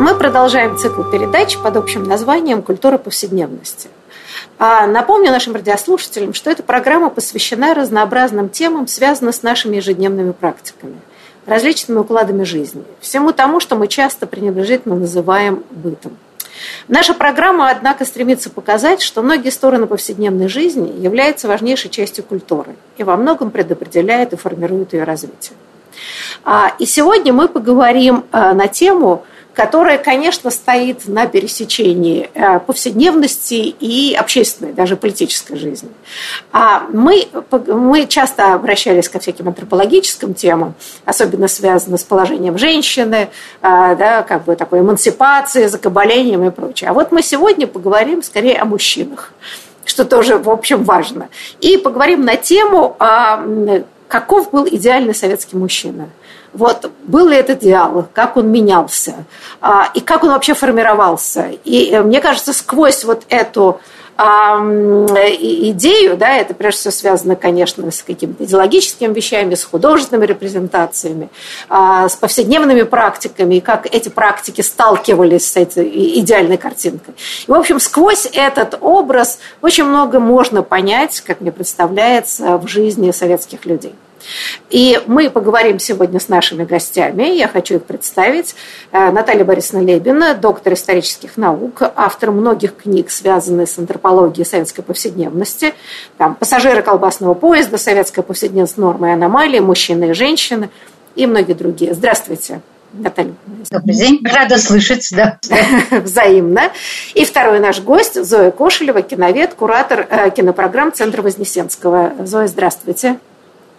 Мы продолжаем цикл передач под общим названием «Культура повседневности». А напомню нашим радиослушателям, что эта программа посвящена разнообразным темам, связанным с нашими ежедневными практиками, различными укладами жизни, всему тому, что мы часто пренебрежительно называем бытом – Наша программа, однако, стремится показать, что многие стороны повседневной жизни являются важнейшей частью культуры и во многом предопределяют и формируют ее развитие. А, и сегодня мы поговорим а, на тему – которая, конечно, стоит на пересечении э, повседневности и общественной, даже политической жизни. А мы, мы часто обращались ко всяким антропологическим темам, особенно связанным с положением женщины, э, да, как бы такой эмансипацией, закабалением и прочее. А вот мы сегодня поговорим скорее о мужчинах, что тоже, в общем, важно. И поговорим на тему, а, каков был идеальный советский мужчина – вот был ли этот диалог, как он менялся, а, и как он вообще формировался. И э, мне кажется, сквозь вот эту идею, да, это прежде всего связано, конечно, с какими-то идеологическими вещами, с художественными репрезентациями, а, с повседневными практиками, и как эти практики сталкивались с этой идеальной картинкой. И, в общем, сквозь этот образ очень много можно понять, как мне представляется, в жизни советских людей. И мы поговорим сегодня с нашими гостями. Я хочу их представить. Э, Наталья Борисовна Лебина, доктор исторических наук, автор многих книг, связанных с антропологией советской повседневности. Там «Пассажиры колбасного поезда», «Советская повседневность. Нормы и аномалии», «Мужчины и женщины» и многие другие. Здравствуйте. Наталья. Добрый день. Рада слышать, да. Взаимно. И второй наш гость Зоя Кошелева, киновед, куратор э, кинопрограмм Центра Вознесенского. Зоя, здравствуйте.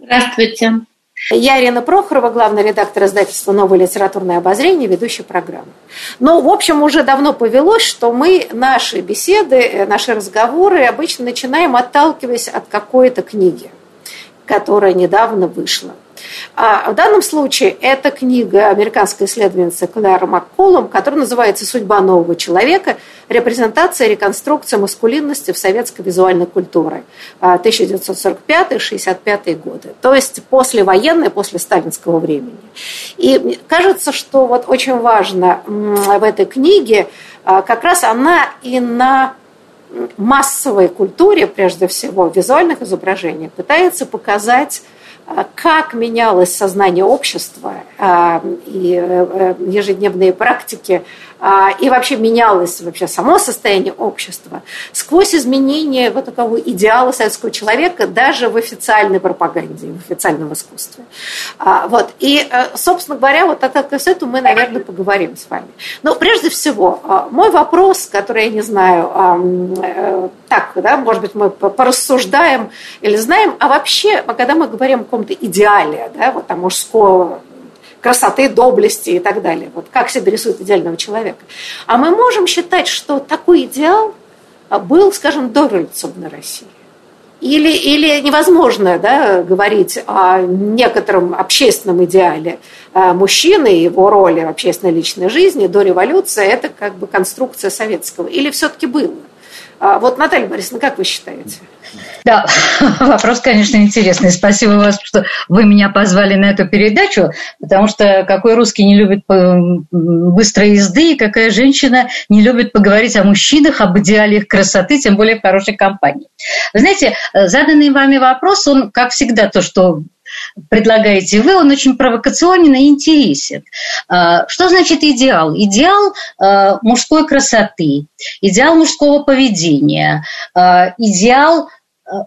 Здравствуйте. Я Ирина Прохорова, главный редактор издательства «Новое литературное обозрение», ведущая программы. Ну, в общем, уже давно повелось, что мы наши беседы, э, наши разговоры обычно начинаем отталкиваясь от какой-то книги, которая недавно вышла. А в данном случае это книга американской исследовательницы Клэр Макколум, которая называется «Судьба нового человека. Репрезентация и реконструкция маскулинности в советской визуальной культуре 1945-65 годы». То есть послевоенное, после сталинского времени. И кажется, что вот очень важно в этой книге а, как раз она и на массовой культуре, прежде всего, визуальных изображений, пытается показать а как менялось сознание общества а, и э, э, ежедневные практики а, и вообще менялось вообще само состояние общества сквозь изменение вот такого идеала советского человека даже в официальной пропаганде, в официальном искусстве. А, вот. И, э, собственно говоря, вот о кассету мы, наверное, поговорим с вами. Но прежде всего, а, мой вопрос, который я не знаю, э, так, да, может быть, мы порассуждаем или знаем, а вообще, когда мы говорим о каком-то идеале, да, вот там мужского красоты, доблести и так далее. Вот как себе рисует идеального человека. А мы можем считать, что такой идеал был, скажем, до революционной России. Или, или невозможно да, говорить о некотором общественном идеале а, мужчины и его роли в общественной личной жизни до революции, это как бы конструкция советского. Или все-таки было? А, вот, Наталья Борисовна, как вы считаете? Да, вопрос, конечно, интересный. Спасибо вам, что вы меня позвали на эту передачу, потому что какой русский не любит быстрой езды, и какая женщина не любит поговорить о мужчинах, об идеале их красоты, тем более в хорошей компании. Вы знаете, заданный вами вопрос, он, как всегда, то, что предлагаете вы, он очень провокационен и интересен. А, что значит идеал? Идеал а, мужской красоты, идеал мужского поведения, а, идеал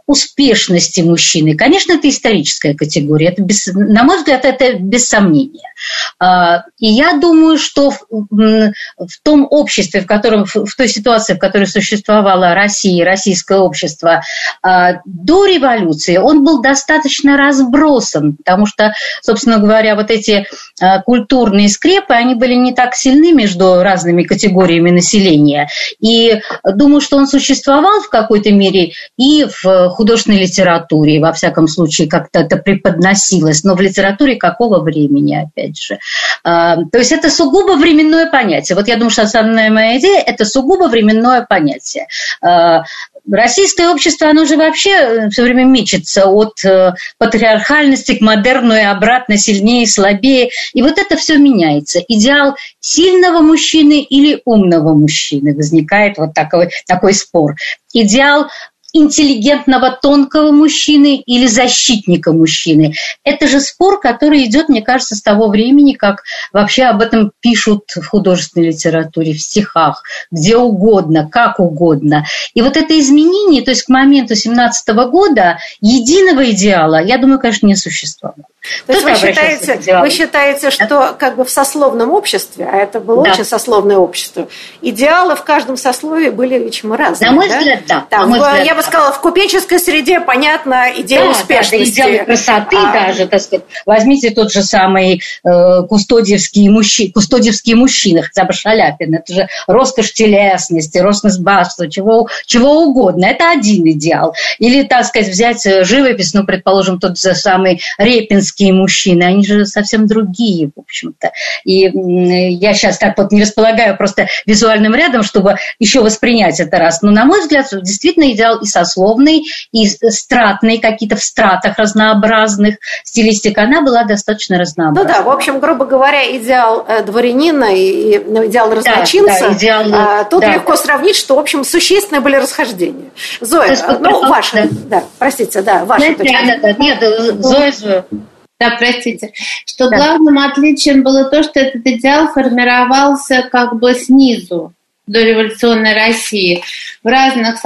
успешности мужчины. Конечно, это историческая категория. Это без, на мой взгляд, это без сомнения. А, и я думаю, что в, в том обществе, в котором, в той ситуации, в которой существовала Россия, российское общество а, до революции, он был достаточно разбросан, потому что, собственно говоря, вот эти а, культурные скрепы, они были не так сильны между разными категориями населения. И думаю, что он существовал в какой-то мере и в художественной литературе, во всяком случае, как-то это преподносилось, но в литературе какого времени, опять же. А, то есть это сугубо временное понятие. Вот я думаю, что основная моя идея – это сугубо временное понятие. А, российское общество, оно же вообще э, все время мечется от э, патриархальности к модерну и обратно, сильнее, слабее. И вот это все меняется. Идеал сильного мужчины или умного мужчины возникает вот такой, такой спор. Идеал интеллигентного, тонкого мужчины или защитника мужчины. Это же спор, который идет, мне кажется, с того времени, как вообще об этом пишут в художественной литературе, в стихах, где угодно, как угодно. И вот это изменение, то есть к моменту 17 года единого идеала, я думаю, конечно, не существовало. То есть вы считаете, вы считаете, что как бы в сословном обществе, а это было да. очень сословное общество, идеалы в каждом сословии были весьма разные. На мой да? взгляд, да. Там, мой взгляд, я бы сказала, в купеческой среде, понятно, идея да, успешности. Да, идеал красоты а... даже, так сказать. Возьмите тот же самый э, кустодиевский, мужчи, кустодиевский мужчина, хотя бы Шаляпин. Это же роскошь телесности, роскошь баства, чего, чего угодно. Это один идеал. Или, так сказать, взять э, живопись, ну, предположим, тот же самый Репинский, женские мужчины, они же совсем другие, в общем-то. И я сейчас так вот не располагаю просто визуальным рядом, чтобы еще воспринять это раз. Но, на мой взгляд, действительно идеал и сословный, и стратный, какие-то в стратах разнообразных. Стилистика, она была достаточно разнообразна. Ну да, в общем, грубо говоря, идеал э, дворянина и ну, идеал разночинца, да, да, идеал, а, тут да, легко да. сравнить, что, в общем, существенные были расхождения. Зоя, есть, ну, ваша, да. да, простите, да, ваша Нет, точка. Да, да, нет, Зоя, Зоя. Да, простите. Что да. главным отличием было то, что этот идеал формировался как бы снизу до революционной России в разных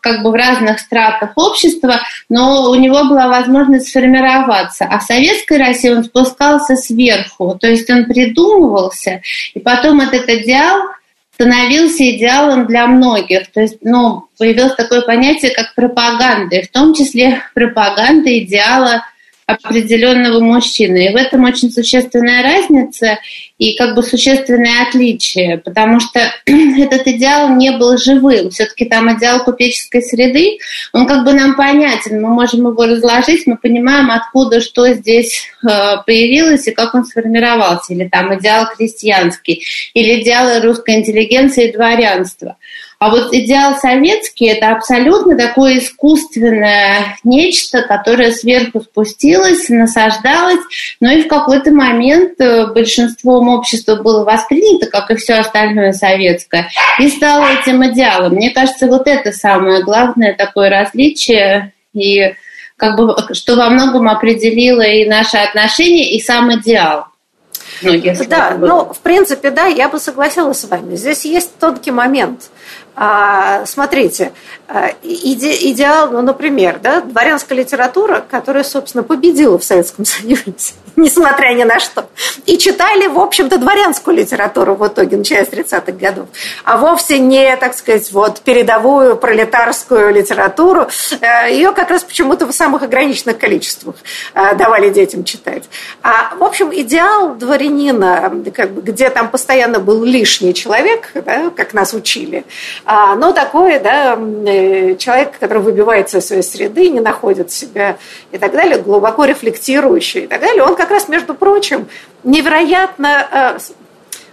как бы в разных стратах общества, но у него была возможность сформироваться. А в советской России он спускался сверху, то есть он придумывался, и потом этот идеал становился идеалом для многих. То есть, ну, появилось такое понятие, как пропаганда, и в том числе пропаганда идеала определенного мужчины. И в этом очень существенная разница и как бы существенное отличие, потому что этот идеал не был живым. Все-таки там идеал купеческой среды, он как бы нам понятен, мы можем его разложить, мы понимаем, откуда что здесь э, появилось и как он сформировался. Или там идеал крестьянский, или идеалы русской интеллигенции и дворянства. А вот идеал советский – это абсолютно такое искусственное нечто, которое сверху спустилось, насаждалось, но и в какой-то момент э, большинством общества было воспринято, как и все остальное советское, и стало этим идеалом. Мне кажется, вот это самое главное такое различие, и как бы, что во многом определило и наши отношения, и сам идеал. Ну, да, ну, в принципе, да, я бы согласилась с вами. Здесь есть тонкий момент. А, смотрите, а, иде, идеал, ну, например, да, дворянская литература, которая, собственно, победила в Советском Союзе, несмотря ни на что. И читали, в общем-то, дворянскую литературу в итоге, начиная с 30-х годов. А вовсе не, так сказать, вот передовую пролетарскую литературу. Э, Ее как раз почему-то в самых ограниченных количествах э, давали детям читать. А, в общем, идеал дворянина, как бы, где там постоянно был лишний человек, да, как нас учили, но такой, да, э, человек, который выбивается из своей среды, не находит себя и так далее, глубоко рефлектирующий и так далее, он как раз, между прочим, невероятно э,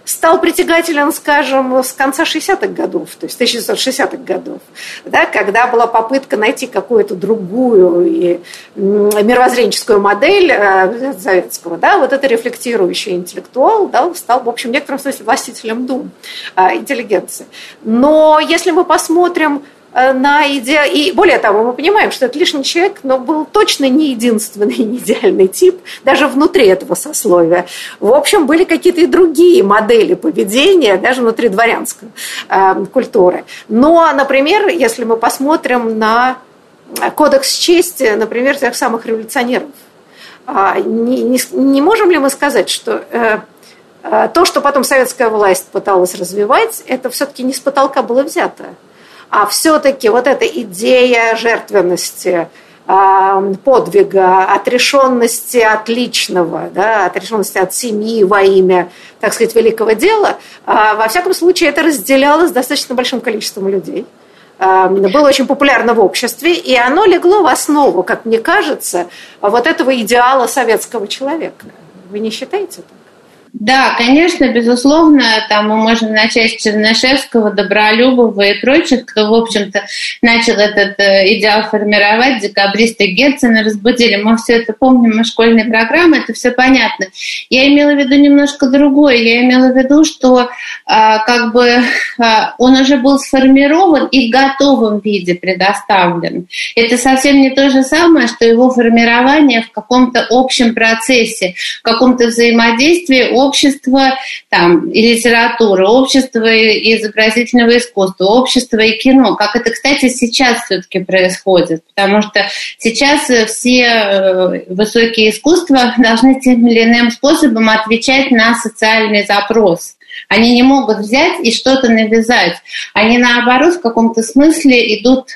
стал притягателен, скажем, с конца 60-х годов, то есть 1960-х годов, да, когда была попытка найти какую-то другую и мировоззренческую модель э, советского, да, вот это рефлектирующий интеллектуал, да, стал, в общем, в некотором смысле властителем дум э, интеллигенции. Но если мы посмотрим Э, на иде... И более того, мы понимаем, что это лишний человек, но был точно не единственный не идеальный тип, даже внутри этого сословия. В общем, были какие-то и другие модели поведения, даже внутри дворянской э, культуры. Но, например, если мы посмотрим на кодекс чести, например, тех самых революционеров. А, не, не, не можем ли мы сказать, что э, э, то, что потом советская власть пыталась развивать, это все-таки не с потолка было взято, а все-таки вот эта идея жертвенности, э, подвига, отрешенности от личного, да, отрешенности от семьи во имя, так сказать, великого дела, во всяком случае это разделялось достаточно большим количеством людей – Эм, было очень популярно в обществе, и оно легло в основу, как мне кажется, вот этого идеала советского человека. Вы не считаете так? Да, конечно, безусловно, там мы можем начать с Чернышевского, Добролюбова и прочих, кто, в общем-то, начал этот э, идеал формировать, декабристы Герцена разбудили. Мы все это помним из школьной программы, это все понятно. Я имела в виду немножко другое. Я имела в виду, что а, как бы а, он уже был сформирован и в готовом виде предоставлен. Это совсем не то же самое, что его формирование в каком-то общем процессе, в каком-то взаимодействии общество там, и литературы, общество и изобразительного искусства, общество и кино. Как это, кстати, сейчас все-таки происходит. Потому что сейчас все э, высокие искусства должны тем или иным способом отвечать на социальный запрос. Они не могут взять и что-то навязать. Они, наоборот, в каком-то смысле идут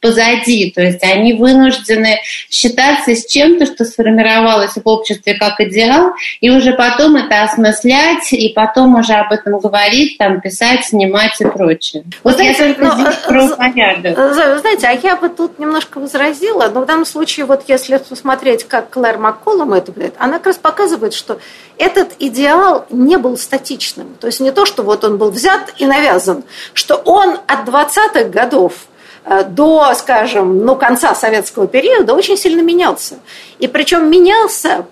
позади, то есть они вынуждены считаться с чем-то, что сформировалось в обществе как идеал, и уже потом это осмыслять, и потом уже об этом говорить, там, писать, снимать и прочее. Вот знаете, я только здесь ну, про порядок. Знаете, а я бы тут немножко возразила, но в данном случае, вот если посмотреть, как Клэр Макколом это говорит, она как раз показывает, что этот идеал не был статичным. То есть не то, что вот он был взят и навязан, что он от 20-х годов Э, до, скажем, ну, конца советского периода очень сильно менялся. И причем менялся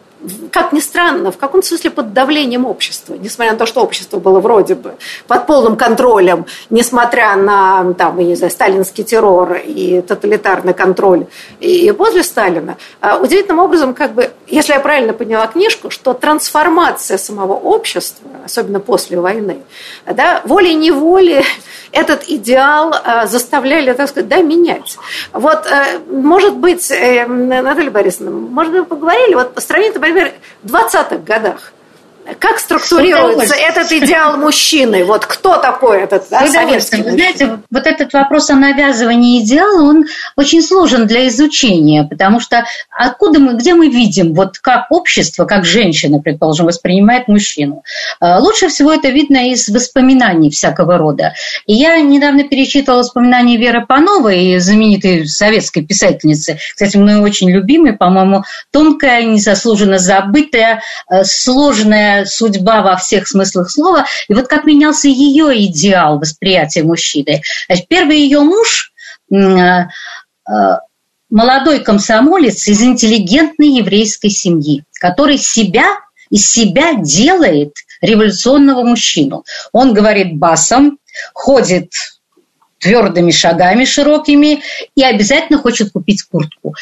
как ни странно, в каком-то смысле под давлением общества, несмотря на то, что общество было вроде бы под полным контролем, несмотря на там, я не знаю, сталинский террор и тоталитарный контроль и после Сталина, а удивительным образом, как бы, если я правильно поняла книжку, что трансформация самого общества, особенно после войны, да, волей-неволей этот идеал э, заставляли, так сказать, да, менять. Вот, э, может быть, э, Наталья Борисовна, может быть, поговорили, вот сравнить, например, в 20-х годах, как структурируется этот идеал мужчины? Вот кто такой этот да, советский Вы знаете, вот этот вопрос о навязывании идеала, он очень сложен для изучения, потому что откуда мы, где мы видим, вот как общество, как женщина, предположим, воспринимает мужчину? А, лучше всего это видно из воспоминаний всякого рода. И я недавно перечитывала воспоминания Веры Пановой, знаменитой советской писательницы, кстати, мной очень любимой, по-моему, тонкая, незаслуженно забытая, э, сложная судьба во всех смыслах слова. И вот как менялся ее идеал восприятия мужчины. Первый ее муж э, э, молодой комсомолец из интеллигентной еврейской семьи, который себя из себя делает революционного мужчину. Он говорит басом, ходит твердыми шагами широкими и обязательно хочет купить куртку.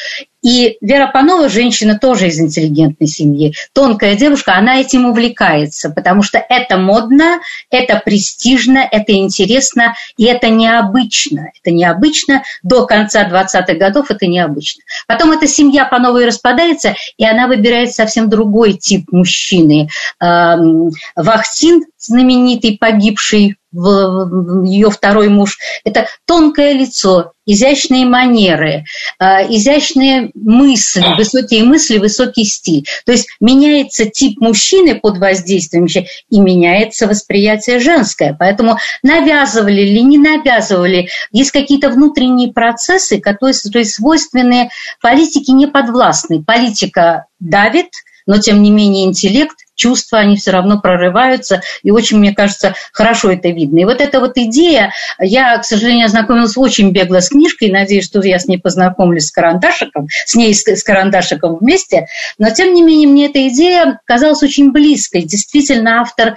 И Вера Панова, женщина тоже из интеллигентной семьи, тонкая девушка, она этим увлекается, потому что это модно, это престижно, это интересно, и это необычно. Это необычно, до конца 20-х годов это необычно. Потом эта семья Пановой распадается, и она выбирает совсем другой тип мужчины. Вахтин, знаменитый, погибший ее второй муж, это тонкое лицо, изящные манеры, а, изящные мысли, высокие мысли, высокий стиль. То есть меняется тип мужчины под воздействием и меняется восприятие женское. Поэтому навязывали или не навязывали, есть какие-то внутренние процессы, которые то есть свойственные политике неподвластной. Политика давит, но тем не менее интеллект чувства, они все равно прорываются, и очень, мне кажется, хорошо это видно. И вот эта вот идея, я, к сожалению, ознакомилась очень бегло с книжкой, надеюсь, что я с ней познакомлюсь с Карандашиком, с ней с Карандашиком вместе, но, тем не менее, мне эта идея казалась очень близкой. Действительно, автор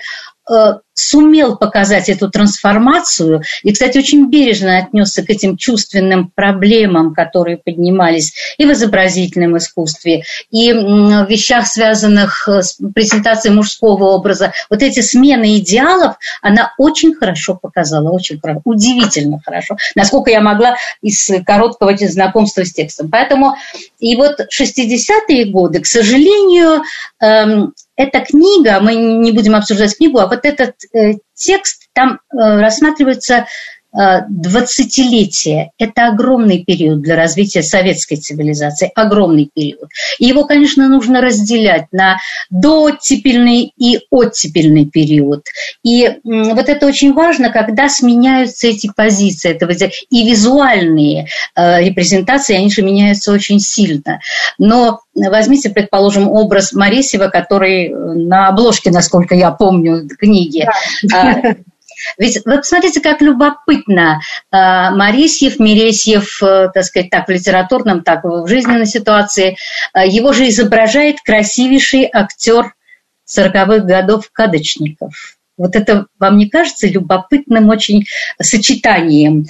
сумел показать эту трансформацию и, кстати, очень бережно отнесся к этим чувственным проблемам, которые поднимались и в изобразительном искусстве, и в вещах, связанных с презентацией мужского образа. Вот эти смены идеалов она очень хорошо показала, очень хорошо, удивительно хорошо, насколько я могла из короткого знакомства с текстом. Поэтому и вот 60-е годы, к сожалению, эм, эта книга, мы не будем обсуждать книгу, а вот этот э, текст, там э, рассматриваются Э, 20-летие – это огромный период для развития советской цивилизации, огромный период. И его, конечно, нужно разделять на дотепельный и оттепельный период. И вот это очень важно, когда сменяются эти позиции, этого, и визуальные э, репрезентации, они же меняются очень сильно. Но возьмите, предположим, образ Моресева, который э, на обложке, насколько я помню, книги. Да а, ведь вот смотрите, как любопытно. А, Марисьев, Мересьев, э, так сказать, так в литературном, так в жизненной ситуации, а, его же изображает красивейший актер 40-х годов Кадочников. Вот это вам не кажется любопытным очень сочетанием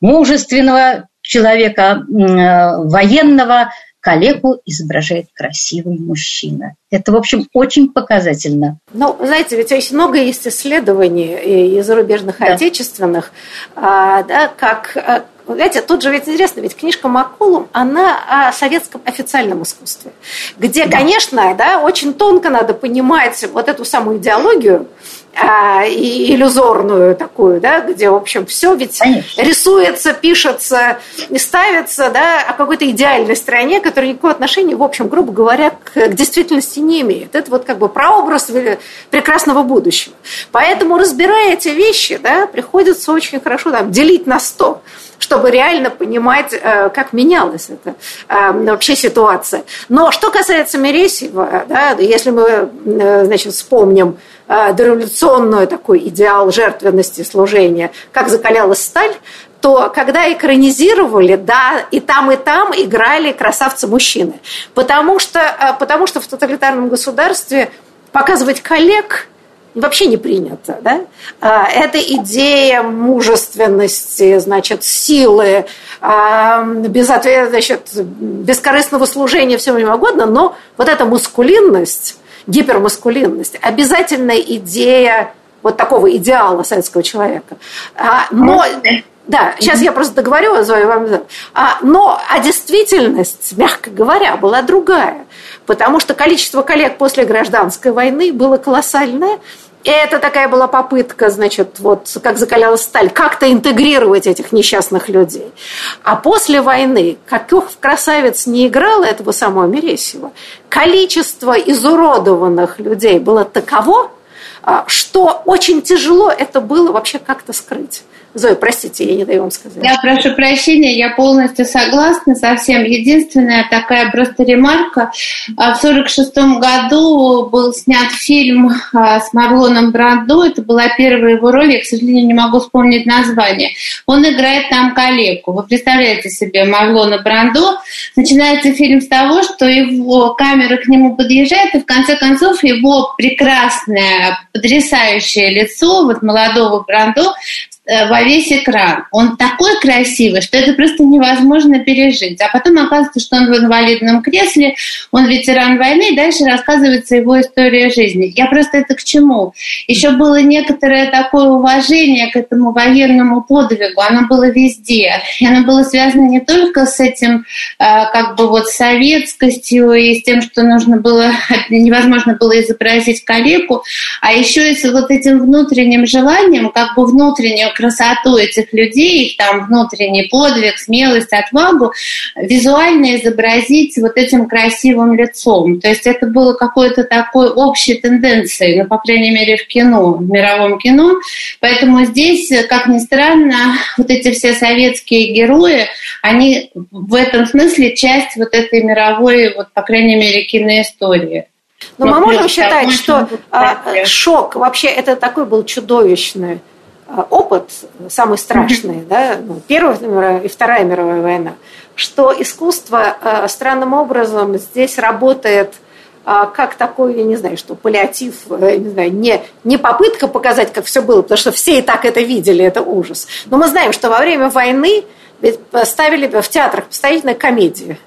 мужественного человека, военного, коллегу изображает красивый мужчина. Это, в общем, очень показательно. Ну, знаете, ведь есть много есть исследований и зарубежных, и да. отечественных, а, да, как а, знаете, тут же ведь интересно, ведь книжка Макулум, она о советском официальном искусстве, где, да. конечно, да, очень тонко надо понимать вот эту самую идеологию, и иллюзорную такую, да, где, в общем, все ведь Конечно. рисуется, пишется и ставится, да, о какой-то идеальной стране, которая никакого отношения, в общем, грубо говоря, к, к действительности не имеет. Это вот как бы прообраз прекрасного будущего. Поэтому, разбирая эти вещи, да, приходится очень хорошо там, делить на сто чтобы реально понимать, э, как менялась эта э, вообще ситуация. Но что касается Мересьева, да, если мы э, значит, вспомним дореволюционный такой идеал жертвенности служения, как закалялась сталь, то когда экранизировали, да, и там, и там играли красавцы-мужчины. Потому что, потому что в тоталитарном государстве показывать коллег – вообще не принято. Да? А, это идея мужественности, значит, силы, а, безответ, значит, бескорыстного служения, всего чем угодно, но вот эта мускулинность, гипермаскулинность, обязательная идея вот такого идеала советского человека. А, но да, сейчас я просто договорю, Зоя, вам. Но а действительность, мягко говоря, была другая. Потому что количество коллег после гражданской войны было колоссальное. Это такая была попытка, значит, вот как закалялась сталь, как-то интегрировать этих несчастных людей. А после войны, каких красавец не играла этого самого Мересева, количество изуродованных людей было таково, что очень тяжело это было вообще как-то скрыть. Зоя, простите, я не даю вам сказать. Я прошу прощения, я полностью согласна со всем. Единственная такая просто ремарка. А, в 1946 году был снят фильм а, с Марлоном Брандо. Это была первая его роль. Я, к сожалению, не могу вспомнить название. Он играет там коллегу. Вы представляете себе Марлона Брандо. Начинается фильм с того, что его камера к нему подъезжает, и в конце концов его прекрасное, потрясающее лицо вот молодого Брандо Э, во весь экран. Он такой красивый, что это просто невозможно пережить. А потом оказывается, что он в инвалидном кресле, он ветеран войны, и дальше рассказывается его история жизни. Я просто это к чему? Еще было некоторое такое уважение к этому военному подвигу, оно было везде. И оно было связано не только с этим, э, как бы вот советскостью и с тем, что нужно было, невозможно было изобразить коллегу, а еще и с вот этим внутренним желанием, как бы внутреннюю красоту этих людей, их там внутренний подвиг, смелость, отвагу, визуально изобразить вот этим красивым лицом. То есть это было какой-то такой общей тенденцией, ну, по крайней мере, в кино, в мировом кино. Поэтому здесь, как ни странно, вот эти все советские герои, они в этом смысле часть вот этой мировой, вот, по крайней мере, киноистории. Но ну, мы можем считать, что а, шок вообще это такой был чудовищный опыт самый страшный, да, ну, Первая и Вторая мировая война, что искусство э, странным образом здесь работает а, как такой, я не знаю, что паллиатив, э, не знаю, не, не попытка показать, как все было, потому что все и так это видели, это ужас. Но мы знаем, что во время войны ставили в театрах постоянно комедии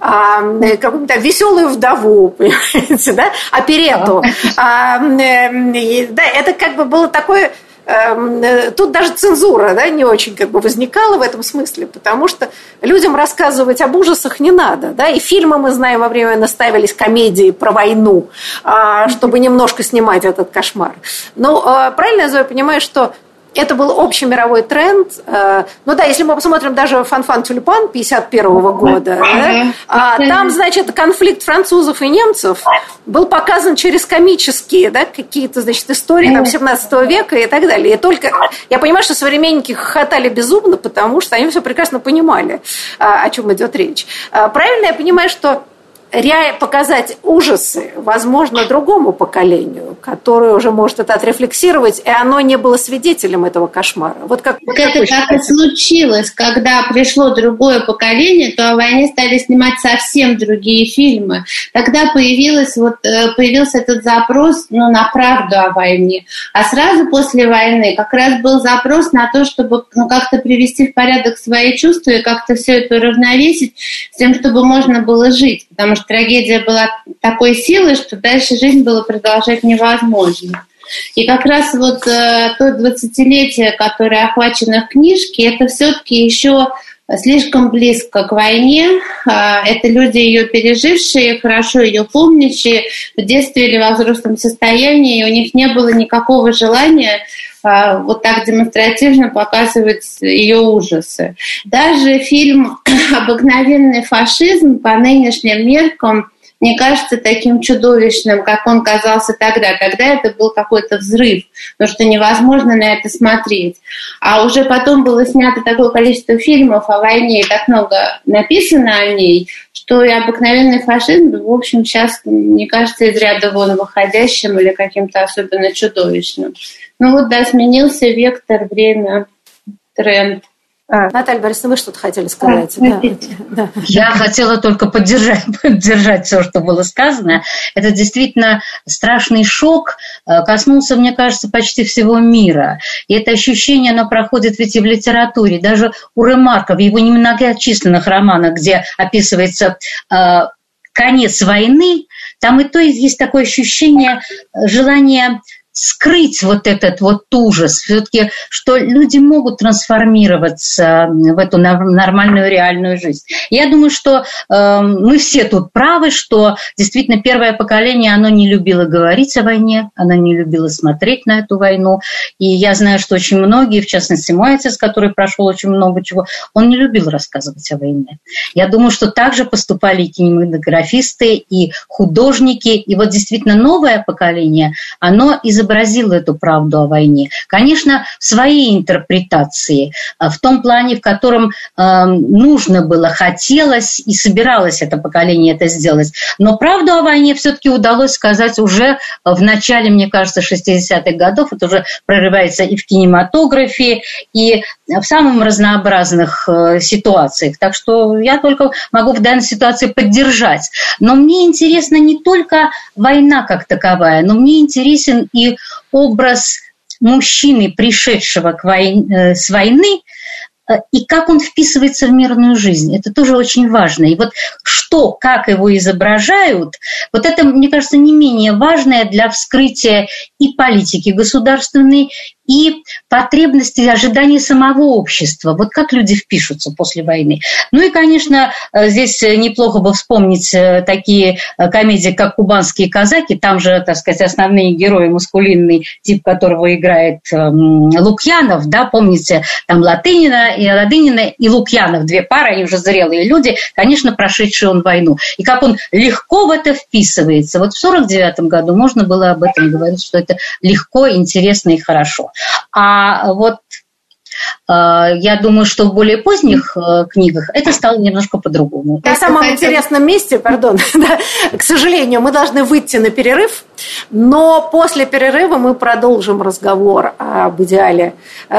а, э, какую-то веселую вдову, понимаете, да, оперету. А, э, да, это как бы было такое тут даже цензура да, не очень как бы возникала в этом смысле, потому что людям рассказывать об ужасах не надо. Да? И фильмы, мы знаем, во время войны ставились комедии про войну, а, чтобы немножко снимать этот кошмар. Но э, правильно я понимаю, что это был общий мировой тренд. Э, ну да, если мы посмотрим даже «Фанфан Тюльпан» 51 года, да, а, там, значит, конфликт французов и немцев был показан через комические да, какие-то, значит, истории там, 17 века и так далее. И только я понимаю, что современники хохотали безумно, потому что они все прекрасно понимали, а, о чем идет речь. А, правильно я понимаю, что показать ужасы, возможно, другому поколению, которое уже может это отрефлексировать, и оно не было свидетелем этого кошмара. Вот как, так это как и случилось, когда пришло другое поколение, то о войне стали снимать совсем другие фильмы. Тогда появилась, вот, э, появился этот запрос ну, на правду о войне. А сразу после войны как раз был запрос на то, чтобы ну, как-то привести в порядок свои чувства и как-то все это уравновесить с тем, чтобы можно было жить. Потому что трагедия была такой силы, что дальше жизнь было продолжать невозможно. И как раз вот э, то двадцатилетие, которое охвачено в книжке, это все-таки еще слишком близко к войне. Э, это люди, ее пережившие, хорошо ее помнящие в детстве или во взрослом состоянии, и у них не было никакого желания э, вот так демонстративно показывать ее ужасы. Даже фильм «Обыкновенный фашизм» по нынешним меркам – не кажется таким чудовищным, как он казался тогда. Тогда это был какой-то взрыв, потому что невозможно на это смотреть. А уже потом было снято такое количество фильмов о войне, и так много написано о ней, что и обыкновенный фашизм, в общем, сейчас не кажется из ряда вон выходящим или каким-то особенно чудовищным. Ну вот, да, сменился вектор, время, тренд. А, Наталья Борисовна, вы что-то хотели сказать? А, да. Я хотела только поддержать, поддержать все, что было сказано. Это действительно страшный шок, э, коснулся, мне кажется, почти всего мира. И это ощущение, оно проходит ведь и в литературе. Даже у Ремарка в его немногочисленных романах, где описывается э, конец войны, там и то есть такое ощущение желания скрыть вот этот вот ужас, все-таки, что люди могут трансформироваться в эту нормальную реальную жизнь. Я думаю, что э, мы все тут правы, что действительно первое поколение, оно не любило говорить о войне, оно не любило смотреть на эту войну. И я знаю, что очень многие, в частности мой отец, который прошел очень много чего, он не любил рассказывать о войне. Я думаю, что также поступали и кинематографисты, и художники. И вот действительно новое поколение, оно изображает изобразил эту правду о войне. Конечно, в своей интерпретации, э, в том плане, в котором э, нужно было, хотелось и собиралось это поколение это сделать. Но правду о войне все-таки удалось сказать уже в начале, мне кажется, 60-х годов. Это уже прорывается и в кинематографе, и в самых разнообразных э, ситуациях. Так что я только могу в данной ситуации поддержать. Но мне интересна не только война как таковая, но мне интересен и образ мужчины, пришедшего к войне, с войны, Э, и как он вписывается в мирную жизнь. Это тоже очень важно. И вот что, как его изображают, вот это, мне кажется, не менее важное для вскрытия и политики государственной, и потребности и ожидания самого общества. Вот как люди впишутся после войны. Ну и, конечно, э, здесь неплохо бы вспомнить э, такие комедии, как «Кубанские казаки». Там же, так сказать, основные герои, мускулинный тип которого играет эм, Лукьянов, да, помните, там Латынина и Ладынина, и Лукьянов, две пары, они уже зрелые люди, конечно, прошедшие он войну. И как он легко в это вписывается. Вот в 49 году можно было об этом говорить, что легко, интересно и хорошо. А вот Я думаю, что в более поздних книгах это стало немножко по-другому. На самом хотел... интересном месте, пардон, к сожалению, мы должны выйти на перерыв, но после перерыва мы продолжим разговор об идеале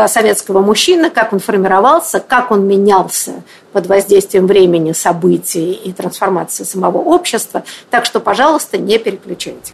советского мужчины, как он формировался, как он менялся под воздействием времени, событий и трансформации самого общества. Так что, пожалуйста, не переключайте.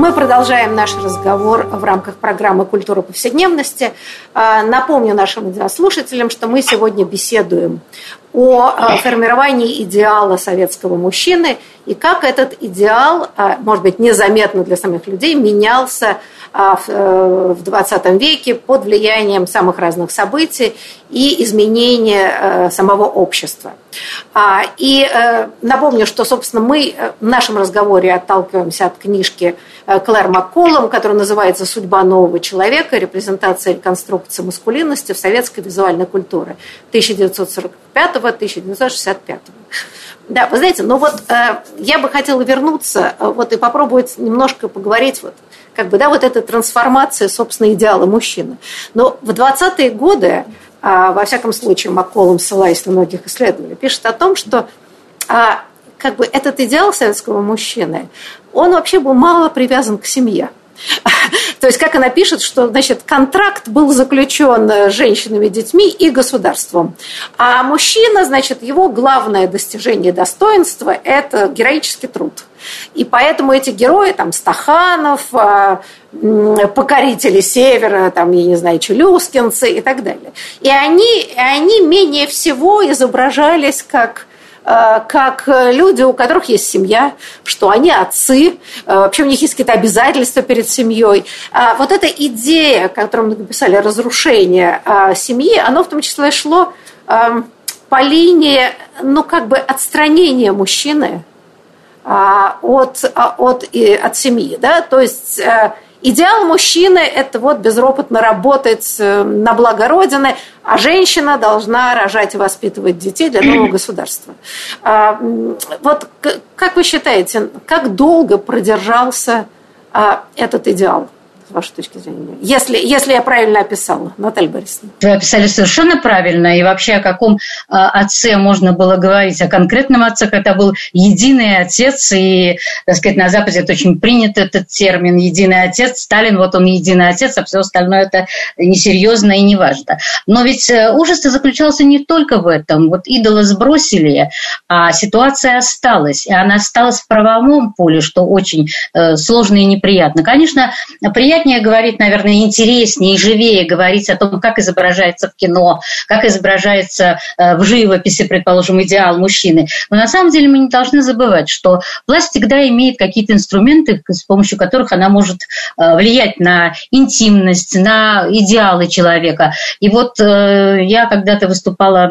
Мы продолжаем наш разговор в рамках программы «Культура повседневности». А, напомню нашим слушателям, что мы сегодня беседуем о а, формировании идеала советского мужчины и как этот идеал, а, может быть, незаметно для самих людей, менялся в 20 э, веке под влиянием самых разных событий и изменения э, самого общества. И э, напомню, что, собственно, мы в нашем разговоре отталкиваемся от книжки Клэр Макколом, которая называется «Судьба нового человека. Репрезентация и реконструкция маскулинности в советской визуальной культуре 1945-1965». Да, вы знаете, но вот э, я бы хотела вернуться вот и попробовать немножко поговорить вот как бы, да, вот эта трансформация, собственно, идеала мужчины. Но в 20-е годы, э, во всяком случае, Макколом, ссылаясь на многих исследователей, пишет о том, что э, как бы этот идеал советского мужчины, он вообще был мало привязан к семье. То есть, как она пишет, что значит, контракт был заключен э, женщинами, детьми и государством. А мужчина, значит, его главное достижение достоинства – это героический труд. И поэтому эти герои, там, Стаханов, э, покорители Севера, там, я не знаю, челюскинцы и так далее. И они, они менее всего изображались как как люди, у которых есть семья, что они отцы, э, вообще у них есть какие-то обязательства перед семьей. А вот эта идея, которую мы написали, разрушение э, семьи, оно в том числе шло эм, по линии, ну, как бы отстранения мужчины от, от, от семьи, да, то есть Идеал мужчины – это вот безропотно работать э, на благо Родины, а женщина должна рожать и воспитывать детей для нового государства. А, вот как вы считаете, как долго продержался а, этот идеал? С вашей точки зрения? Если, если я правильно описала, Наталья Борисовна. Вы описали совершенно правильно. И вообще о каком а, отце можно было говорить? О конкретном отце, когда был единый отец. И, так сказать, на Западе это очень принят этот термин «единый отец». Сталин, вот он единый отец, а все остальное это несерьезно и неважно. Но ведь э, ужас заключался не только в этом. Вот идола сбросили, а ситуация осталась. И она осталась в правовом поле, что очень э, сложно и неприятно. Конечно, приятно приятнее говорить, наверное, интереснее и живее говорить о том, как изображается в кино, как изображается э, в живописи, предположим, идеал мужчины. Но на самом деле мы не должны забывать, что власть всегда имеет какие-то инструменты, с помощью которых она может э, влиять на интимность, на идеалы человека. И вот э, я когда-то выступала,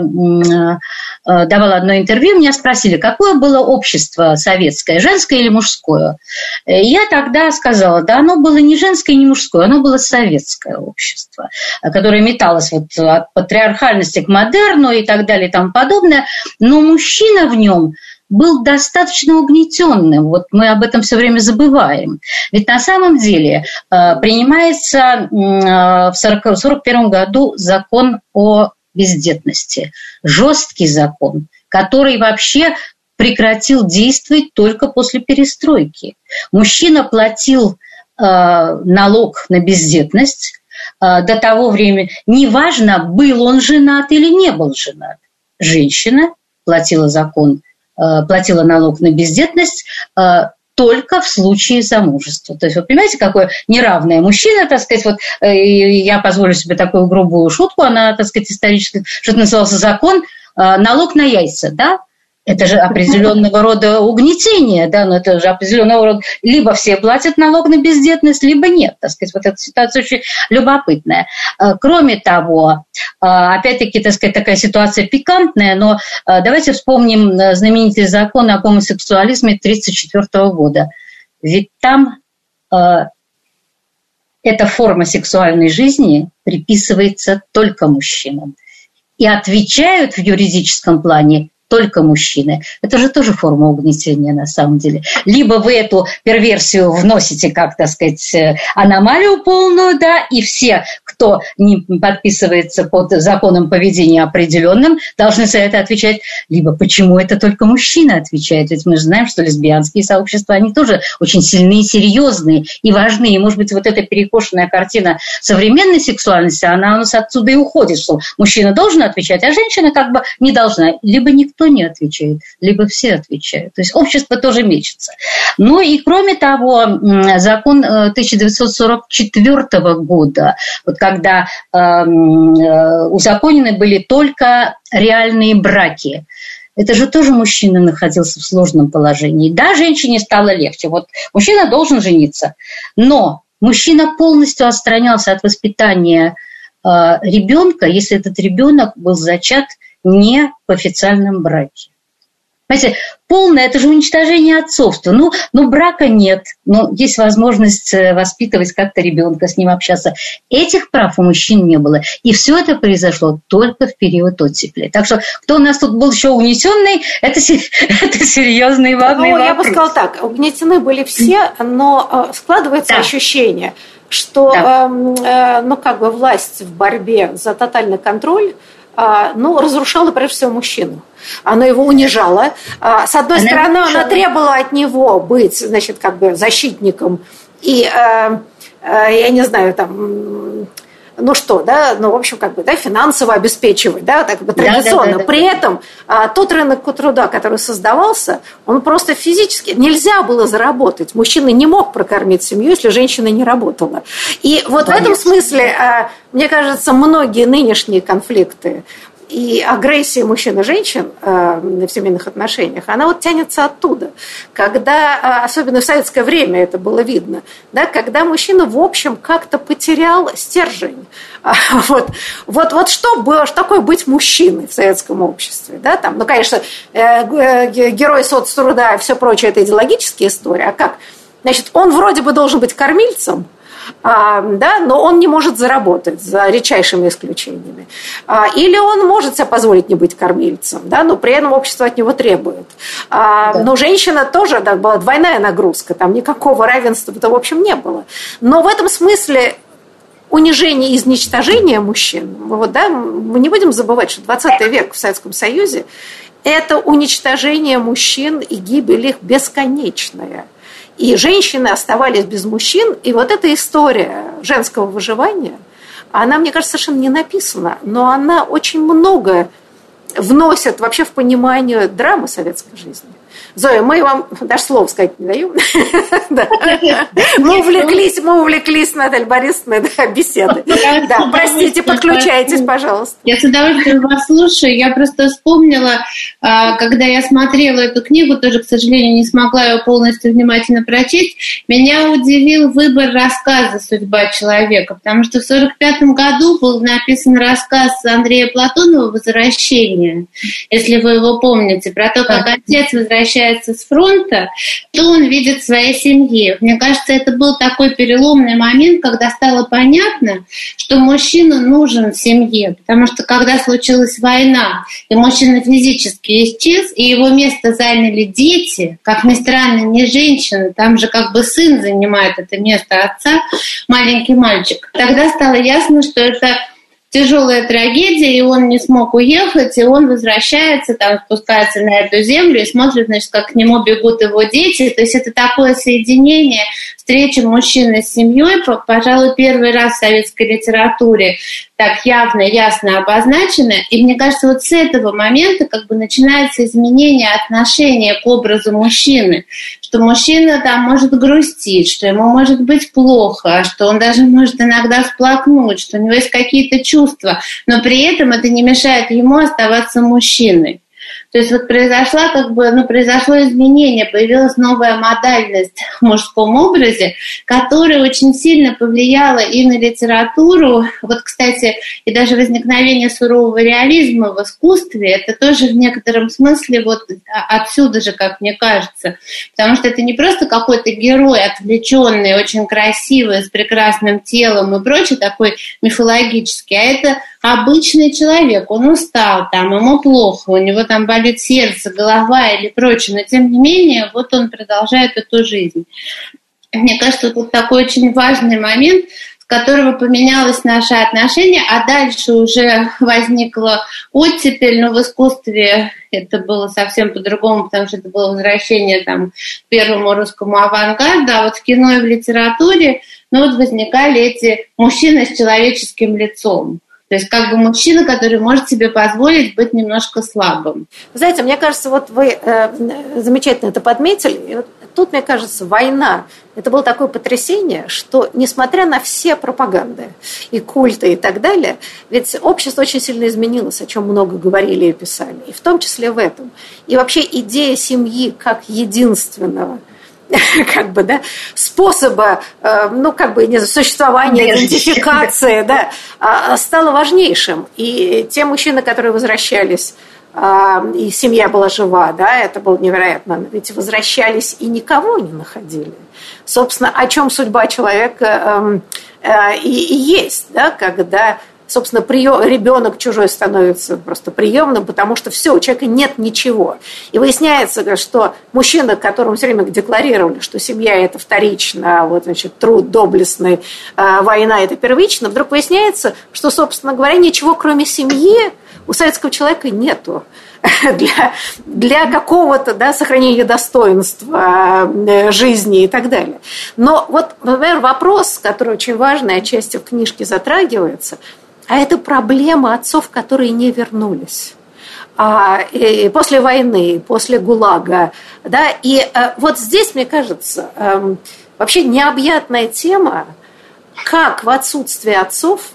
давала одно интервью, меня спросили, какое было общество советское, женское или мужское? Я тогда сказала, да, оно было не женское, не мужское, оно было советское общество, которое металось вот от патриархальности к модерну и так далее и тому подобное, но мужчина в нем был достаточно угнетенным. Вот мы об этом все время забываем. Ведь на самом деле э, принимается э, в 1941 году закон о бездетности. Жесткий закон, который вообще прекратил действовать только после перестройки. Мужчина платил Э, налог на бездетность э, до того времени, неважно, был он женат или не был женат. Женщина платила закон, э, платила налог на бездетность только в случае замужества. То есть вы понимаете, какое неравное мужчина, так сказать, вот я позволю себе такую грубую шутку, она, так сказать, исторически, что это назывался закон налог на яйца, да, это же определенного рода угнетение, да, но это же определенного рода, либо все платят налог на бездетность, либо нет, так сказать, вот эта ситуация очень любопытная. А, кроме того, а, опять-таки, так сказать, такая ситуация пикантная, но а, давайте вспомним знаменитый закон о гомосексуализме 1934 года. Ведь там эта форма сексуальной жизни приписывается только мужчинам. И отвечают в юридическом плане только мужчины. Это же тоже форма угнетения на самом деле. Либо вы эту перверсию вносите, как, так сказать, э, аномалию полную, да, и все, кто не подписывается под законом поведения определенным, должны за это отвечать. Либо почему это только мужчина отвечает? Ведь мы же знаем, что лесбиянские сообщества, они тоже очень сильные, серьезные и важные. И, может быть, вот эта перекошенная картина современной сексуальности, она у нас отсюда и уходит, что мужчина должен отвечать, а женщина как бы не должна. Либо никто никто не отвечает, либо все отвечают. То есть общество тоже мечется. Ну и кроме того, закон 1944 э, года, вот когда эм, э, узаконены были только реальные браки, это же тоже мужчина находился в сложном положении. Да, женщине стало легче. Вот мужчина должен жениться. Но мужчина полностью отстранялся от воспитания э, ребенка, если этот ребенок был зачат не в официальном браке. Понимаете, полное это же уничтожение отцовства. Ну, ну, брака нет, но есть возможность э, воспитывать как-то ребенка, с ним общаться. Этих прав у мужчин не было. И все это произошло только в период оттепели. Так что кто у нас тут был еще унесенный, это, это серьезный важный ну, вопрос. Я бы сказала так, угнетены были все, но э, складывается да. ощущение, что да. э, ну, как бы власть в борьбе за тотальный контроль ну, разрушала прежде всего мужчину. Она его унижала. А, с одной она стороны, она требовала от него быть, значит, как бы защитником и, э, э, я не знаю, там ну что, да, ну, в общем, как бы, да, финансово обеспечивать, да, так бы традиционно. Да, да, да, При да. этом а, тот рынок труда, который создавался, он просто физически, нельзя было заработать. Мужчина не мог прокормить семью, если женщина не работала. И вот Конечно. в этом смысле, а, мне кажется, многие нынешние конфликты, и агрессия мужчин и женщин э, в семейных отношениях, она вот тянется оттуда. Когда, э, особенно в советское время это было видно, да, когда мужчина, в общем, как-то потерял стержень. А, вот, вот, вот что, было, что такое быть мужчиной в советском обществе? Да? Там, ну, конечно, э, э, герой соцтруда и все прочее – это идеологические истории. А как? Значит, он вроде бы должен быть кормильцем – да, но он не может заработать за редчайшими исключениями. А, или он может себе позволить не быть кормильцем, да, но при этом общество от него требует. А, да. Но женщина тоже, да, была двойная нагрузка, там никакого равенства-то, в общем, не было. Но в этом смысле унижение и изничтожение мужчин, вот, да, мы не будем забывать, что 20 век в Советском Союзе это уничтожение мужчин и гибель их бесконечная – и женщины оставались без мужчин. И вот эта история женского выживания, она, мне кажется, совершенно не написана, но она очень много вносит вообще в понимание драмы советской жизни. Зоя, мы вам даже слова сказать не даем. Мы увлеклись, мы увлеклись, Наталья Борисовна, беседы. Да, простите, подключайтесь, пожалуйста. Я с удовольствием вас слушаю. Я просто вспомнила, а, когда я смотрела эту книгу, тоже, к сожалению, не смогла ее полностью внимательно прочесть, меня удивил выбор рассказа «Судьба человека», потому что в 1945 году был написан рассказ Андрея Платонова «Возвращение», если вы его помните, про то, как отец возвращается возвращается с фронта, что он видит в своей семье. Мне кажется, это был такой переломный момент, когда стало понятно, что мужчина нужен в семье, потому что когда случилась война, и мужчина физически исчез, и его место заняли дети, как ни странно, не женщины, там же как бы сын занимает это место отца, маленький мальчик. Тогда стало ясно, что это тяжелая трагедия, и он не смог уехать, и он возвращается, там спускается на эту землю и смотрит, значит, как к нему бегут его дети. То есть это такое соединение, встреча мужчины с семьей, пожалуй, первый раз в советской литературе так явно, ясно обозначено. И мне кажется, вот с этого момента как бы начинается изменение отношения к образу мужчины, что мужчина там может грустить, что ему может быть плохо, что он даже может иногда всплакнуть, что у него есть какие-то чувства, но при этом это не мешает ему оставаться мужчиной. То есть вот произошла как бы, ну, произошло изменение, появилась новая модальность в мужском образе, которая очень сильно повлияла и на литературу. Вот, кстати, и даже возникновение сурового реализма в искусстве, это тоже в некотором смысле вот отсюда же, как мне кажется. Потому что это не просто какой-то герой отвлеченный, очень красивый, с прекрасным телом и прочее, такой мифологический, а это обычный человек, он устал, там, ему плохо, у него там болит сердце, голова или прочее, но тем не менее, вот он продолжает эту жизнь. Мне кажется, тут такой очень важный момент, с которого поменялось наше отношение, а дальше уже возникла оттепель, но в искусстве это было совсем по-другому, потому что это было возвращение там, к первому русскому авангарду, а вот в кино и в литературе ну, вот возникали эти мужчины с человеческим лицом. То есть как бы мужчина, который может себе позволить быть немножко слабым. Знаете, мне кажется, вот вы э, замечательно это подметили. И вот тут, мне кажется, война – это было такое потрясение, что, несмотря на все пропаганды и культы и так далее, ведь общество очень сильно изменилось, о чем много говорили и писали, и в том числе в этом. И вообще идея семьи как единственного – как бы, да, способа, э, ну, как бы, не знаю, существования, идентификации, да, а, стало важнейшим. И те мужчины, которые возвращались а, и семья была жива, да, это было невероятно. Ведь возвращались и никого не находили. Собственно, о чем судьба человека эм, э, и, и есть, да, когда собственно, прием, ребенок чужой становится просто приемным, потому что все, у человека нет ничего. И выясняется, что мужчина, которому все время декларировали, что семья это вторично, а вот, значит, труд доблестный, а война это первично, вдруг выясняется, что, собственно говоря, ничего кроме семьи у советского человека нету для, для какого-то да, сохранения достоинства э, жизни и так далее. Но вот, например, вопрос, который очень важный, отчасти в книжке затрагивается – а это проблема отцов, которые не вернулись а, и после войны, после ГУЛАГа. Да? И а, вот здесь, мне кажется, а, вообще необъятная тема, как в отсутствии отцов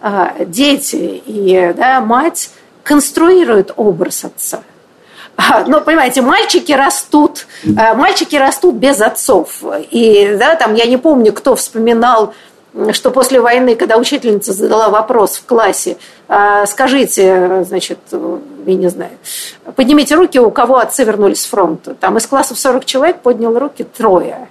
а, дети и да, мать конструируют образ отца. Ну, понимаете, мальчики растут, мальчики растут без отцов. И, да, там, я не помню, кто вспоминал что после войны, когда учительница задала вопрос в классе, «А, скажите, значит, я не знаю, поднимите руки, у кого отцы вернулись с фронта. Там из классов 40 человек поднял руки трое.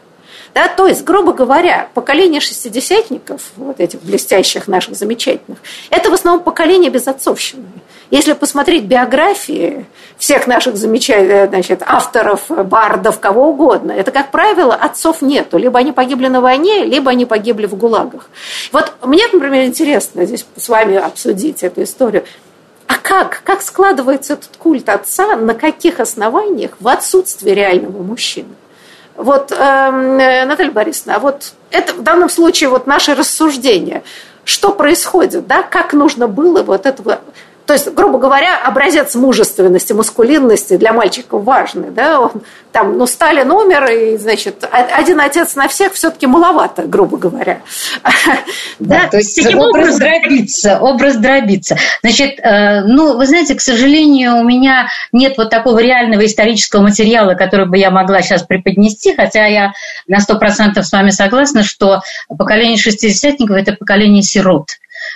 Да, то есть, грубо говоря, поколение шестидесятников, вот этих блестящих наших замечательных, это в основном поколение без отцовщины. Если посмотреть биографии всех наших замечательных значит, авторов, бардов, кого угодно, это, как правило, отцов нету. Либо они погибли на войне, либо они погибли в ГУЛАГах. Вот мне, например, интересно здесь с вами обсудить эту историю. А как? Как складывается этот культ отца? На каких основаниях в отсутствии реального мужчины? Вот, эм, э, Наталья Борисовна, а вот это в данном случае вот наше рассуждение. Что происходит, да? Как нужно было вот этого то есть, грубо говоря, образец мужественности, маскулинности для мальчиков важный. Да? Он, там, ну, Сталин умер, и, значит, один отец на всех все-таки маловато, грубо говоря. Да, то есть образ дробится, образ дробится. Значит, э, ну, вы знаете, к сожалению, у меня нет вот такого реального исторического материала, который бы я могла сейчас преподнести, хотя я на сто процентов с вами согласна, что поколение шестидесятников – это поколение сирот.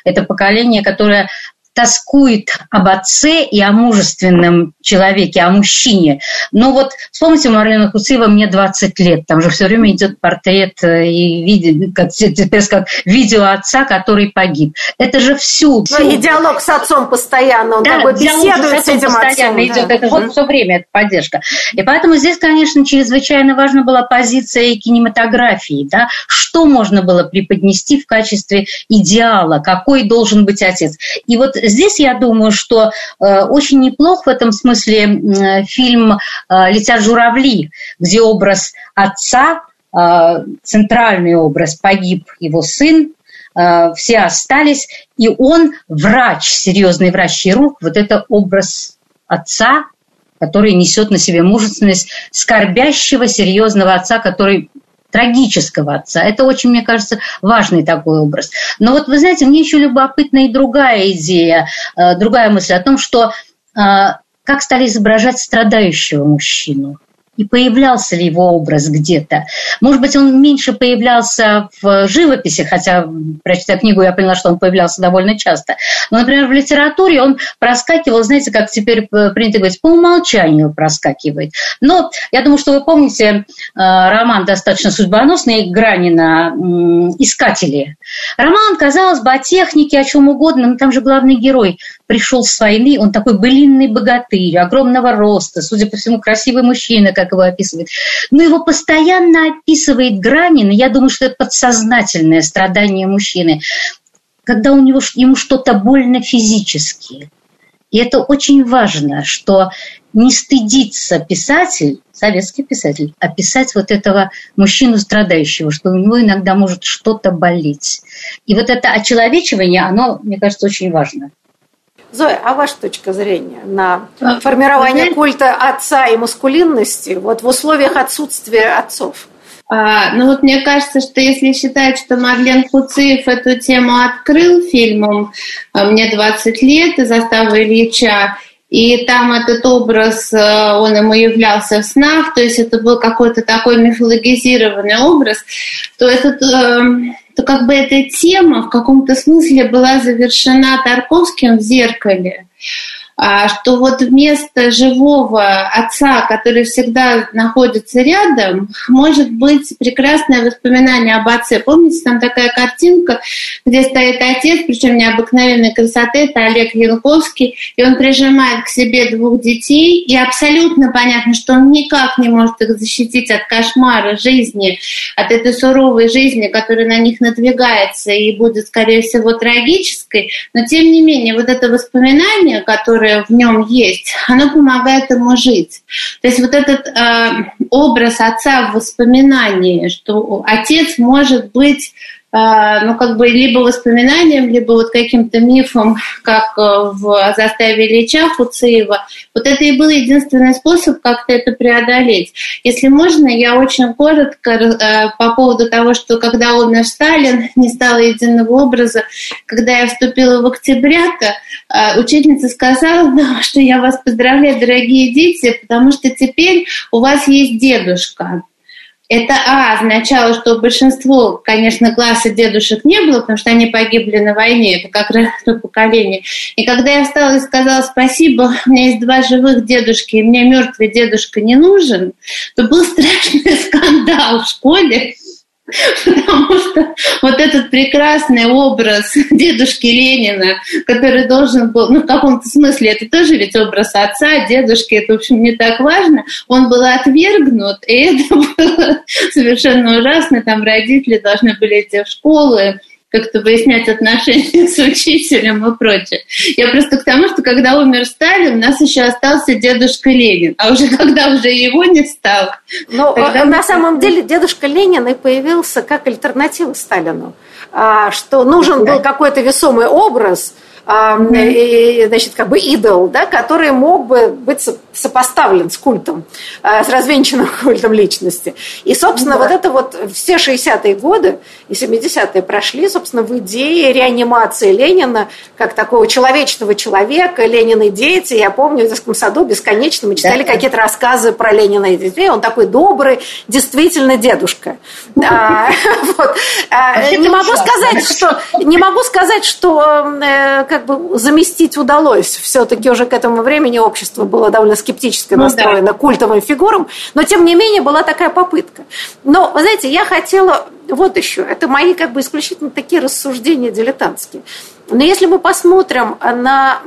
Это поколение, которое тоскует об отце и о мужественном человеке, о мужчине. Но вот вспомните, у Марлена Хусыева мне 20 лет, там же все время идет портрет э, и видео, как, теперь сказать, видео отца, который погиб. Это же всюду. Ну, и диалог с отцом постоянно, он да, как бы беседует с, этим постоянно отцом. Идет, да. это же все время, это поддержка. И поэтому здесь, конечно, чрезвычайно важна была позиция кинематографии, да, что можно было преподнести в качестве идеала, какой должен быть отец. И вот здесь я думаю, что э, очень неплох в этом смысле фильм э, «Летят журавли», где образ отца, э, центральный образ, погиб его сын, все остались, и он врач, серьезный врач хирург, вот это образ отца, который несет на себе мужественность скорбящего, серьезного отца, который трагического отца. Это очень, мне кажется, важный такой образ. Но вот вы знаете, мне еще любопытна и другая идея, э, другая мысль о том, что э, как стали изображать страдающего мужчину и появлялся ли его образ где-то. Может быть, он меньше появлялся в живописи, хотя, прочитав книгу, я поняла, что он появлялся довольно часто. Но, например, в литературе он проскакивал, знаете, как теперь принято говорить, по умолчанию проскакивает. Но я думаю, что вы помните э, роман достаточно судьбоносный Гранина «Искатели». Роман, казалось бы, о технике, о чем угодно, но там же главный герой пришел с войны, он такой былинный богатырь, огромного роста, судя по всему, красивый мужчина, как его описывает. Но его постоянно описывает Гранин, и я думаю, что это подсознательное страдание мужчины, когда у него, ему что-то больно физически. И это очень важно, что не стыдится писатель, советский писатель, описать вот этого мужчину страдающего, что у него иногда может что-то болеть. И вот это очеловечивание, оно, мне кажется, очень важно. Зоя, а ваша точка зрения на а, формирование культа отца и маскулинности вот в условиях отсутствия отцов? А, ну вот мне кажется, что если считать, что Марлен Куциев эту тему открыл фильмом а, «Мне 20 лет» из застава Ильича, и там этот образ, а, он ему являлся в снах, то есть это был какой-то такой мифологизированный образ, то этот эм, то как бы эта тема в каком-то смысле была завершена Тарковским в «Зеркале». А, что вот вместо живого отца, который всегда находится рядом, может быть прекрасное воспоминание об отце. Помните, там такая картинка, где стоит отец, причем необыкновенной красоты, это Олег Янковский, и он прижимает к себе двух детей, и абсолютно понятно, что он никак не может их защитить от кошмара жизни, от этой суровой жизни, которая на них надвигается и будет, скорее всего, трагической, но тем не менее, вот это воспоминание, которое которое в нем есть, оно помогает ему жить. То есть вот этот э, образ отца в воспоминании, что отец может быть ну, как бы либо воспоминанием, либо вот каким-то мифом, как э, в заставе Ильича Хуциева. Вот это и был единственный способ как-то это преодолеть. Если можно, я очень коротко э, по поводу того, что когда умер Сталин, не стало единого образа, когда я вступила в октября-то, э, учительница сказала, что я вас поздравляю, дорогие дети, потому что теперь у вас есть дедушка. Это А означало, что большинство, конечно, класса дедушек не было, потому что они погибли на войне, это как раз то поколение. И когда я встала и сказала спасибо, у меня есть два живых дедушки, и мне мертвый дедушка не нужен, то был страшный скандал в школе. Потому что вот этот прекрасный образ дедушки Ленина, который должен был, ну, в каком-то смысле, это тоже ведь образ отца, дедушки, это, в общем, не так важно, он был отвергнут, и это было совершенно ужасно. Там родители должны были идти в школу, как-то выяснять отношения с учителем и прочее. Я просто к тому, что когда умер Сталин, у нас еще остался дедушка Ленин, а уже когда уже его не стало. Но ну, тогда... на самом деле дедушка Ленин и появился как альтернатива Сталину, а, что нужен был какой-то весомый образ. Значит, как бы идол, да, который мог бы быть сопоставлен с культом, а, с развенчанным культом личности. И, собственно, mm-hmm. вот это вот все 60-е годы и 70-е прошли, собственно, в идее реанимации Ленина как такого человечного человека, Ленин и дети. Я помню, в детском саду бесконечно мы читали да. какие-то рассказы про Ленина и детей. Он такой добрый, действительно дедушка. А, а, не могу сказать, что не могу сказать, что э, как бы заместить удалось. Все-таки уже к этому времени общество было довольно скептически ну, настроено да. культовым фигурам, но тем не менее была такая попытка. Но, вы знаете, я хотела вот еще, это мои как бы исключительно такие рассуждения дилетантские. Но если мы посмотрим на,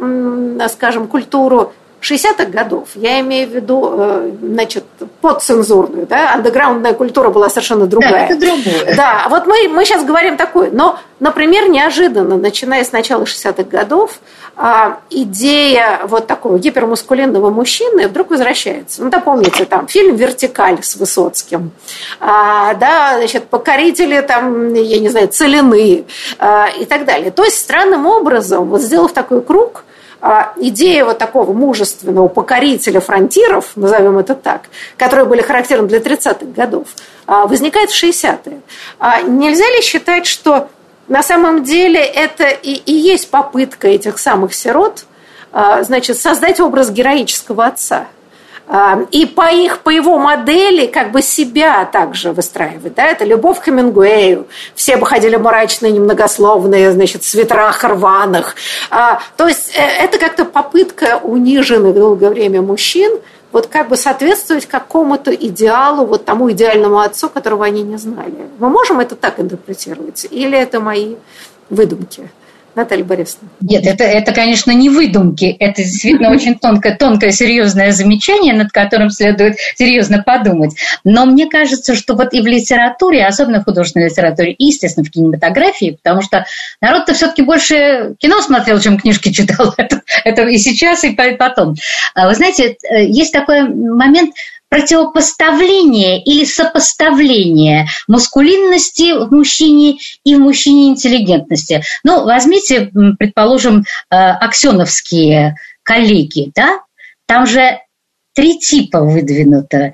скажем, культуру 60-х годов, я имею в виду, э, значит, подцензурную, да, андеграундная культура была совершенно другая. Да, это другое. Да, вот мы, мы сейчас говорим такое, но, например, неожиданно, начиная с начала 60-х годов, а, идея вот такого гипермускулинного мужчины вдруг возвращается. Ну, да, помните, там фильм «Вертикаль» с Высоцким, а, да, значит, покорители там, я не знаю, целины а, и так далее. То есть, странным образом, вот сделав такой круг, а, идея вот такого мужественного покорителя фронтиров, назовем это так, которые были характерны для 30-х годов, а, возникает в 60-е. А нельзя ли считать, что на самом деле это и, и есть попытка этих самых сирот значит, создать образ героического отца – и по их, по его модели как бы себя также выстраивать. Да? Это любовь к Хемингуэю. Все бы ходили мрачные, немногословные, значит, в свитерах рваных. А, то есть э, это как-то попытка униженных долгое время мужчин вот как бы соответствовать какому-то идеалу, вот тому идеальному отцу, которого они не знали. Мы можем это так интерпретировать? Или это мои выдумки? Наталья Борисовна. Нет, это, это, конечно, не выдумки. Это действительно очень тонкое, тонкое, серьезное замечание, над которым следует серьезно подумать. Но мне кажется, что вот и в литературе, особенно в художественной литературе, и, естественно, в кинематографии, потому что народ-то все-таки больше кино смотрел, чем книжки читал. Это, это и сейчас, и потом. А вы знаете, э, есть такой момент, противопоставление или сопоставление мускулинности в мужчине и в мужчине интеллигентности. Ну, возьмите, предположим, э, аксеновские коллеги, да? Там же три типа выдвинуто.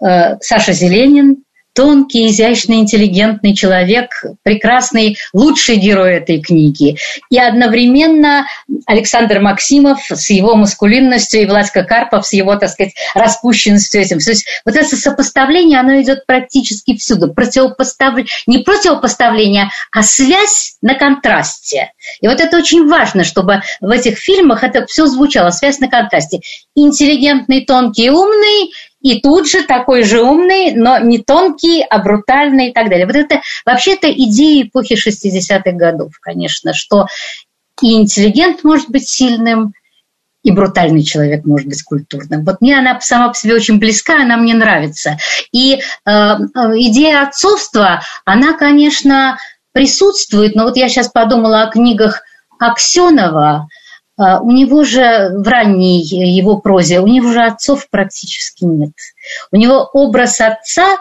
Э, Саша Зеленин, тонкий, изящный, интеллигентный человек, прекрасный, лучший герой этой книги. И одновременно Александр Максимов с его маскулинностью и Владька Карпов с его, так сказать, распущенностью этим. То есть вот это сопоставление, оно идет практически всюду. Противопоставление, не противопоставление, а связь на контрасте. И вот это очень важно, чтобы в этих фильмах это все звучало, связь на контрасте. Интеллигентный, тонкий, умный – и тут же такой же умный, но не тонкий, а брутальный и так далее. Вот это вообще-то идея эпохи 60-х годов, конечно, что и интеллигент может быть сильным, и брутальный человек может быть культурным. Вот мне она сама по себе очень близка, она мне нравится. И э, идея отцовства, она, конечно, присутствует, но вот я сейчас подумала о книгах Аксенова, у него же в ранней его прозе, у него же отцов практически нет. У него образ отца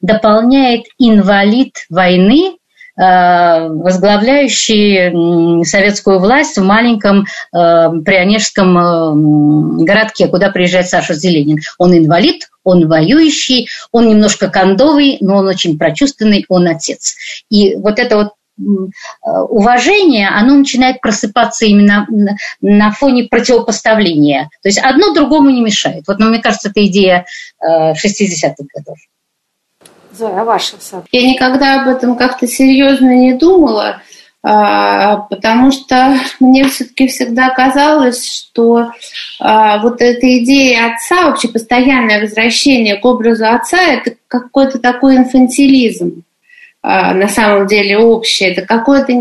дополняет инвалид войны, а, возглавляющий советскую власть в маленьком а, прионежском городке, куда приезжает Саша Зеленин. Он инвалид, он воюющий, он немножко кондовый, но он очень прочувственный, он отец. И вот это вот уважение, оно начинает просыпаться именно на фоне противопоставления. То есть одно другому не мешает. Вот, ну, мне кажется, это идея 60-х э, годов. Зоя, а ваша Я никогда об этом как-то серьезно не думала, а, потому что мне все-таки всегда казалось, что а, вот эта идея отца, вообще постоянное возвращение к образу отца, это какой-то такой инфантилизм. А, на самом деле общее. Это какая-то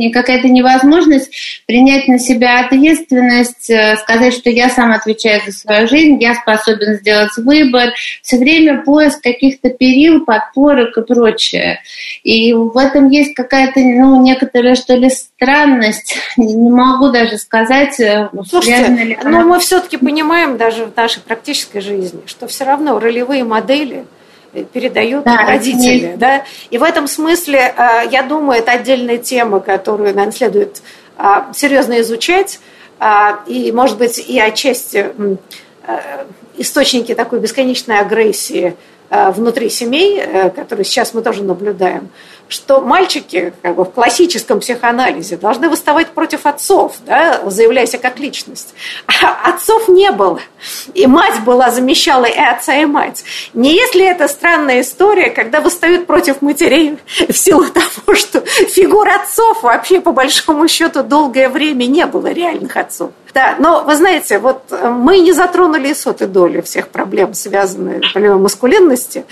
невозможность принять на себя ответственность, э, сказать, что я сам отвечаю за свою жизнь, я способен сделать выбор. Все время поиск каких-то перил, подпорок и прочее. И в этом есть какая-то, ну, некоторая, что ли, странность. Не могу даже сказать, э, Слушайте, ли она... но мы все-таки понимаем даже в нашей практической жизни, что все равно ролевые модели – передают да, родители. Да? И в этом смысле, э, я думаю, это отдельная тема, которую, наверное, следует э, серьезно изучать. Э, и, может быть, и отчасти источники такой бесконечной агрессии внутри семей, которые сейчас мы тоже наблюдаем, что мальчики как бы, в классическом психоанализе должны выставать против отцов, да, заявляя себя как личность. А отцов не было. И мать была, замещала и отца, и мать. Не если это странная история, когда восстают против матерей в силу того, что фигур отцов вообще по большому счету долгое время не было реальных отцов. Да, но вы знаете, вот э, мы не затронули и сотой доли всех проблем, связанных с проблемой маскулинности.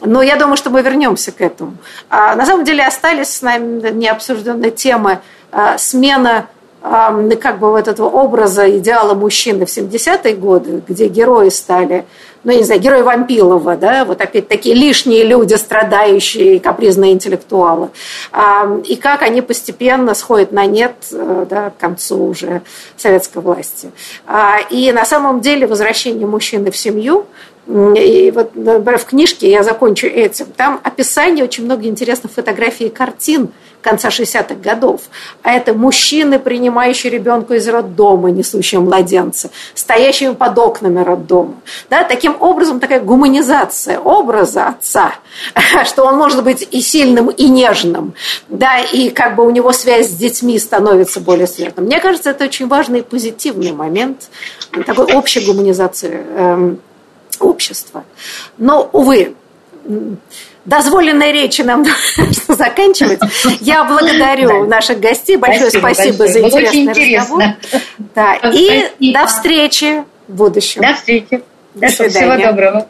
Но я думаю, что мы вернемся к этому. А на самом деле остались с нами необсужденные темы а, смена а, как бы вот этого образа идеала мужчины в 70-е годы, где герои стали, ну, я не знаю, герои Вампилова, да, вот опять такие лишние люди, страдающие, капризные интеллектуалы. А, и как они постепенно сходят на нет э, да, к концу уже советской власти. А, и на самом деле возвращение мужчины в семью – И вот, например, в книжке, я закончу этим, там описание очень много интересных фотографий и картин конца 60-х годов. А это мужчины, принимающие ребенка из роддома, несущие младенца, стоящими под окнами роддома. Да, таким образом, такая гуманизация образа отца, что он может быть и сильным, и нежным, да, и как бы у него связь с детьми становится более светлым. Мне кажется, это очень важный и позитивный момент такой общей гуманизации э, общества. Но, увы, дозволенной речи нам заканчивать. Я благодарю наших гостей. Большое спасибо, спасибо за интересный разговор. Да. И до встречи в будущем. До встречи. До, До свидания. Всего доброго.